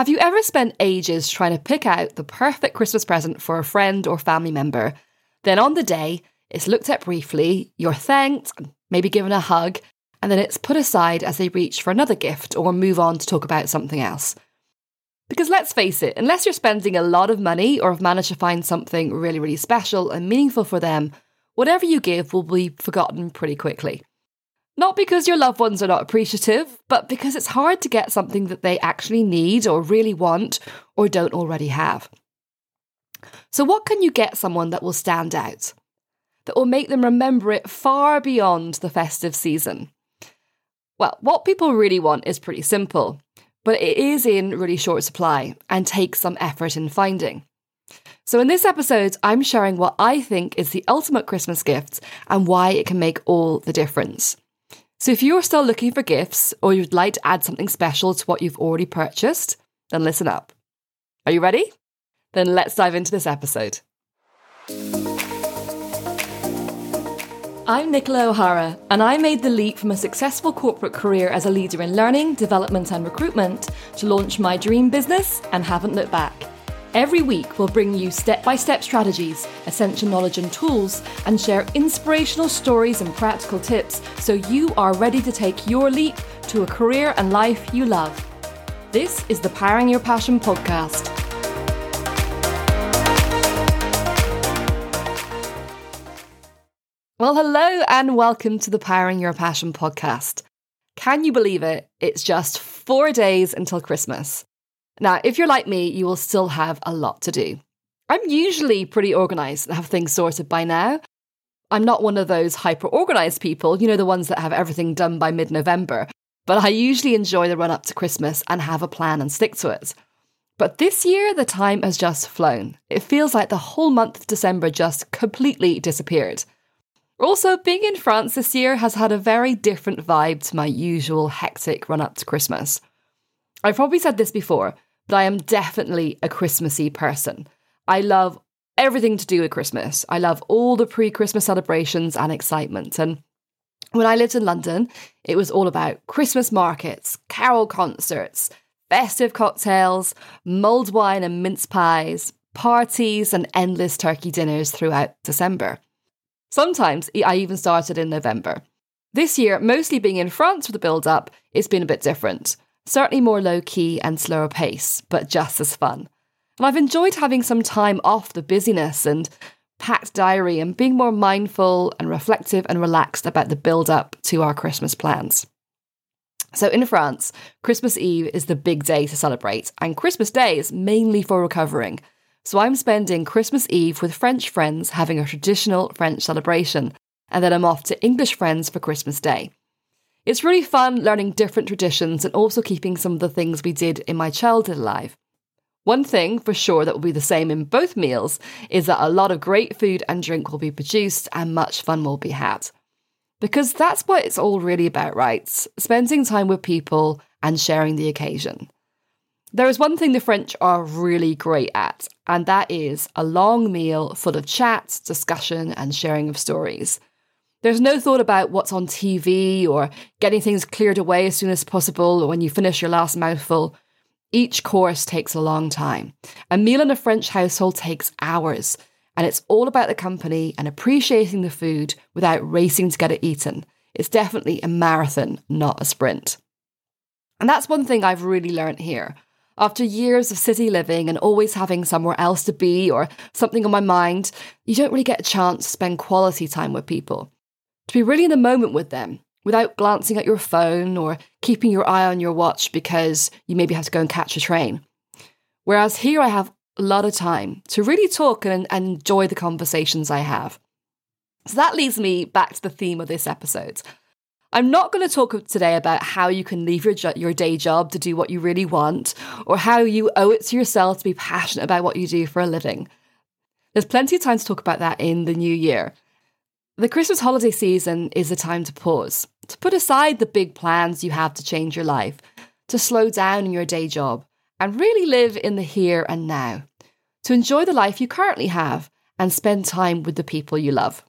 Have you ever spent ages trying to pick out the perfect Christmas present for a friend or family member? Then on the day, it's looked at briefly, you're thanked, maybe given a hug, and then it's put aside as they reach for another gift or move on to talk about something else. Because let's face it, unless you're spending a lot of money or have managed to find something really, really special and meaningful for them, whatever you give will be forgotten pretty quickly. Not because your loved ones are not appreciative, but because it's hard to get something that they actually need or really want or don't already have. So, what can you get someone that will stand out? That will make them remember it far beyond the festive season? Well, what people really want is pretty simple, but it is in really short supply and takes some effort in finding. So, in this episode, I'm sharing what I think is the ultimate Christmas gift and why it can make all the difference. So if you're still looking for gifts or you'd like to add something special to what you've already purchased, then listen up. Are you ready? Then let's dive into this episode. I'm Nicola O'Hara, and I made the leap from a successful corporate career as a leader in learning, development, and recruitment to launch my dream business and haven't looked back. Every week, we'll bring you step by step strategies, essential knowledge and tools, and share inspirational stories and practical tips so you are ready to take your leap to a career and life you love. This is the Powering Your Passion podcast. Well, hello and welcome to the Powering Your Passion podcast. Can you believe it? It's just four days until Christmas. Now, if you're like me, you will still have a lot to do. I'm usually pretty organized and have things sorted by now. I'm not one of those hyper organized people, you know, the ones that have everything done by mid November, but I usually enjoy the run up to Christmas and have a plan and stick to it. But this year, the time has just flown. It feels like the whole month of December just completely disappeared. Also, being in France this year has had a very different vibe to my usual hectic run up to Christmas. I've probably said this before, but I am definitely a Christmassy person. I love everything to do with Christmas. I love all the pre Christmas celebrations and excitement. And when I lived in London, it was all about Christmas markets, carol concerts, festive cocktails, mulled wine and mince pies, parties, and endless turkey dinners throughout December. Sometimes I even started in November. This year, mostly being in France for the build up, it's been a bit different. Certainly more low key and slower pace, but just as fun. And I've enjoyed having some time off the busyness and packed diary and being more mindful and reflective and relaxed about the build up to our Christmas plans. So in France, Christmas Eve is the big day to celebrate, and Christmas Day is mainly for recovering. So I'm spending Christmas Eve with French friends having a traditional French celebration, and then I'm off to English friends for Christmas Day. It's really fun learning different traditions and also keeping some of the things we did in my childhood alive. One thing for sure that will be the same in both meals is that a lot of great food and drink will be produced and much fun will be had. Because that's what it's all really about, right? Spending time with people and sharing the occasion. There is one thing the French are really great at, and that is a long meal full of chat, discussion, and sharing of stories. There's no thought about what's on TV or getting things cleared away as soon as possible or when you finish your last mouthful. Each course takes a long time. A meal in a French household takes hours, and it's all about the company and appreciating the food without racing to get it eaten. It's definitely a marathon, not a sprint. And that's one thing I've really learned here. After years of city living and always having somewhere else to be or something on my mind, you don't really get a chance to spend quality time with people to be really in the moment with them without glancing at your phone or keeping your eye on your watch because you maybe have to go and catch a train. Whereas here I have a lot of time to really talk and, and enjoy the conversations I have. So that leads me back to the theme of this episode. I'm not going to talk today about how you can leave your, jo- your day job to do what you really want, or how you owe it to yourself to be passionate about what you do for a living. There's plenty of time to talk about that in the new year. The Christmas holiday season is a time to pause, to put aside the big plans you have to change your life, to slow down in your day job, and really live in the here and now, to enjoy the life you currently have and spend time with the people you love.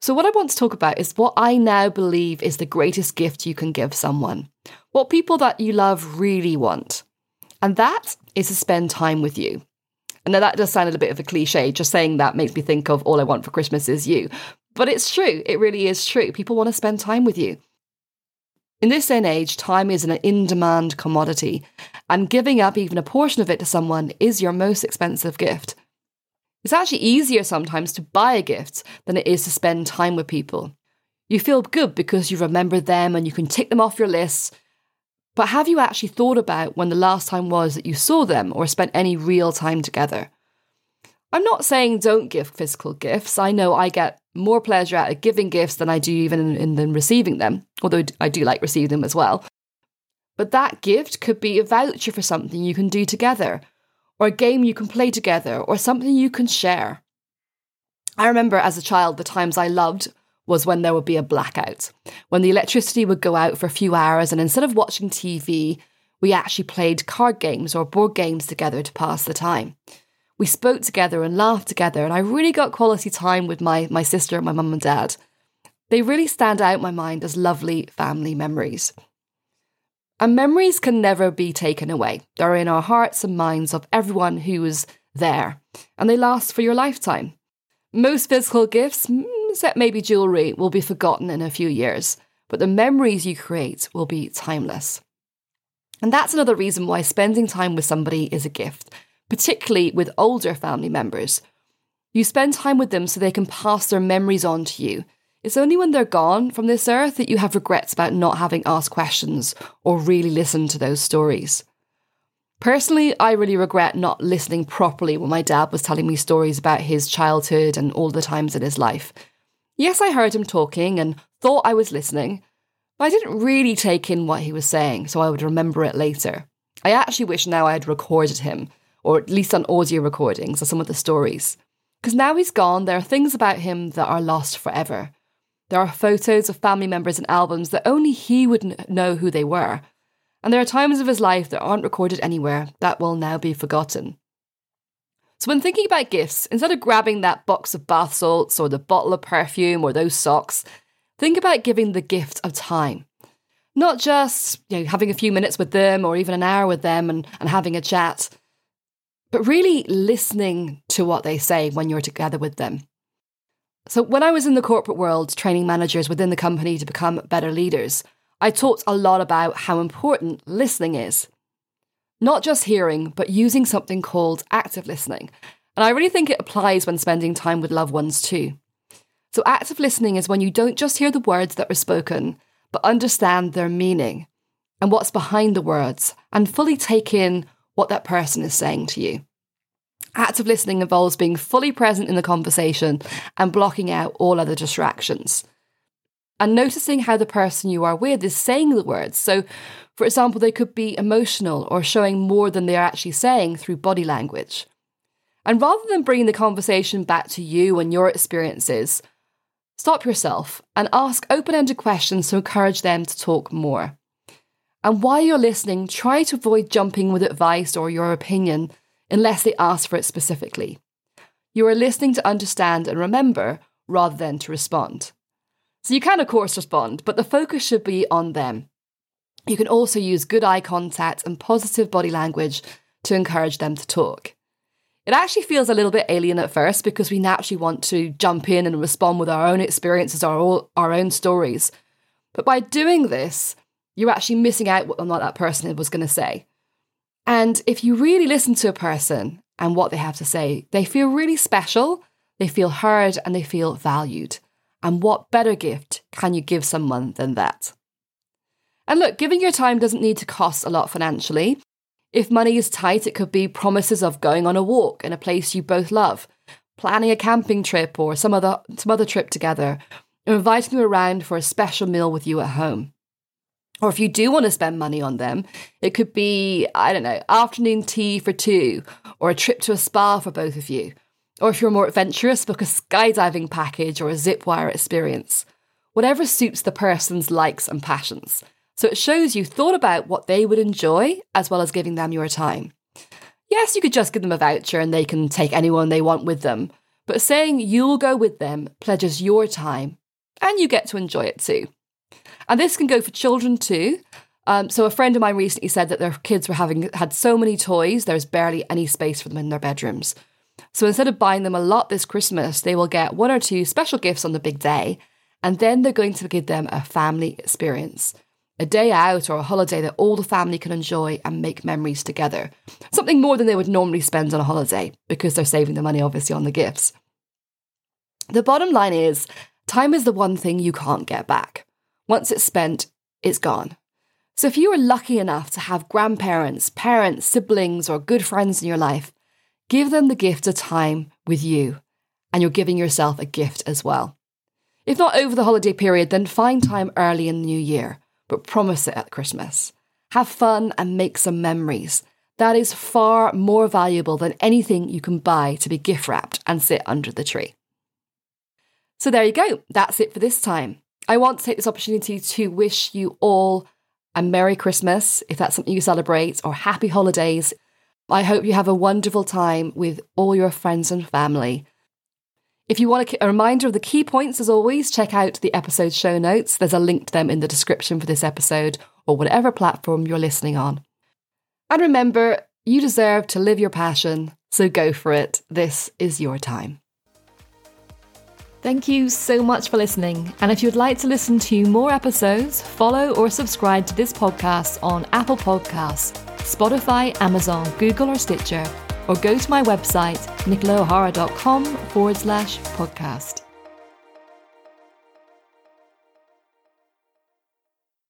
So, what I want to talk about is what I now believe is the greatest gift you can give someone, what people that you love really want. And that is to spend time with you. And now that does sound a bit of a cliche. Just saying that makes me think of all I want for Christmas is you. But it's true. It really is true. People want to spend time with you. In this day and age, time is an in demand commodity, and giving up even a portion of it to someone is your most expensive gift. It's actually easier sometimes to buy a gift than it is to spend time with people. You feel good because you remember them and you can tick them off your list. But have you actually thought about when the last time was that you saw them or spent any real time together? I'm not saying don't give physical gifts. I know I get more pleasure out of giving gifts than I do even in, in, in receiving them, although I do like receiving them as well. But that gift could be a voucher for something you can do together, or a game you can play together, or something you can share. I remember as a child the times I loved was when there would be a blackout, when the electricity would go out for a few hours, and instead of watching TV, we actually played card games or board games together to pass the time. We spoke together and laughed together, and I really got quality time with my, my sister and my mum and dad. They really stand out in my mind as lovely family memories. And memories can never be taken away. They're in our hearts and minds of everyone who was there, and they last for your lifetime. Most physical gifts, mm, except maybe jewellery, will be forgotten in a few years, but the memories you create will be timeless. And that's another reason why spending time with somebody is a gift, particularly with older family members. You spend time with them so they can pass their memories on to you it's only when they're gone from this earth that you have regrets about not having asked questions or really listened to those stories. Personally, I really regret not listening properly when my dad was telling me stories about his childhood and all the times in his life. Yes, I heard him talking and thought I was listening, but I didn't really take in what he was saying, so I would remember it later. I actually wish now I had recorded him, or at least on audio recordings of some of the stories. Because now he's gone, there are things about him that are lost forever. There are photos of family members and albums that only he would know who they were. And there are times of his life that aren't recorded anywhere that will now be forgotten. So, when thinking about gifts, instead of grabbing that box of bath salts or the bottle of perfume or those socks, think about giving the gift of time. Not just you know, having a few minutes with them or even an hour with them and, and having a chat, but really listening to what they say when you're together with them. So, when I was in the corporate world training managers within the company to become better leaders, I talked a lot about how important listening is. Not just hearing, but using something called active listening. And I really think it applies when spending time with loved ones too. So, active listening is when you don't just hear the words that were spoken, but understand their meaning and what's behind the words and fully take in what that person is saying to you. Active listening involves being fully present in the conversation and blocking out all other distractions. And noticing how the person you are with is saying the words. So, for example, they could be emotional or showing more than they're actually saying through body language. And rather than bringing the conversation back to you and your experiences, stop yourself and ask open ended questions to encourage them to talk more. And while you're listening, try to avoid jumping with advice or your opinion unless they ask for it specifically. You are listening to understand and remember rather than to respond. So you can, of course, respond, but the focus should be on them. You can also use good eye contact and positive body language to encourage them to talk. It actually feels a little bit alien at first because we naturally want to jump in and respond with our own experiences, our, our own stories. But by doing this, you're actually missing out on what that person was going to say. And if you really listen to a person and what they have to say, they feel really special, they feel heard, and they feel valued. And what better gift can you give someone than that? And look, giving your time doesn't need to cost a lot financially. If money is tight, it could be promises of going on a walk in a place you both love, planning a camping trip or some other, some other trip together, or inviting them around for a special meal with you at home. Or if you do want to spend money on them, it could be, I don't know, afternoon tea for two, or a trip to a spa for both of you. Or if you're more adventurous, book a skydiving package or a zip wire experience. Whatever suits the person's likes and passions. So it shows you thought about what they would enjoy as well as giving them your time. Yes, you could just give them a voucher and they can take anyone they want with them, but saying you'll go with them pledges your time and you get to enjoy it too. And this can go for children too. Um, so a friend of mine recently said that their kids were having had so many toys, there's barely any space for them in their bedrooms. So instead of buying them a lot this Christmas, they will get one or two special gifts on the big day, and then they're going to give them a family experience. A day out or a holiday that all the family can enjoy and make memories together. Something more than they would normally spend on a holiday because they're saving the money obviously on the gifts. The bottom line is time is the one thing you can't get back. Once it's spent, it's gone. So if you are lucky enough to have grandparents, parents, siblings, or good friends in your life, give them the gift of time with you, and you're giving yourself a gift as well. If not over the holiday period, then find time early in the new year, but promise it at Christmas. Have fun and make some memories. That is far more valuable than anything you can buy to be gift wrapped and sit under the tree. So there you go. That's it for this time. I want to take this opportunity to wish you all a Merry Christmas, if that's something you celebrate, or Happy Holidays. I hope you have a wonderful time with all your friends and family. If you want a, reminder of the key points, as always, check out the episode show notes. There's a link to them in the description for this episode or whatever platform you're listening on. And remember, you deserve to live your passion, so go for it. This is your time. Thank you so much for listening. And if you'd like to listen to more episodes, follow or subscribe to this podcast on Apple Podcasts, Spotify, Amazon, Google, or Stitcher, or go to my website, nicolaohara.com forward slash podcast.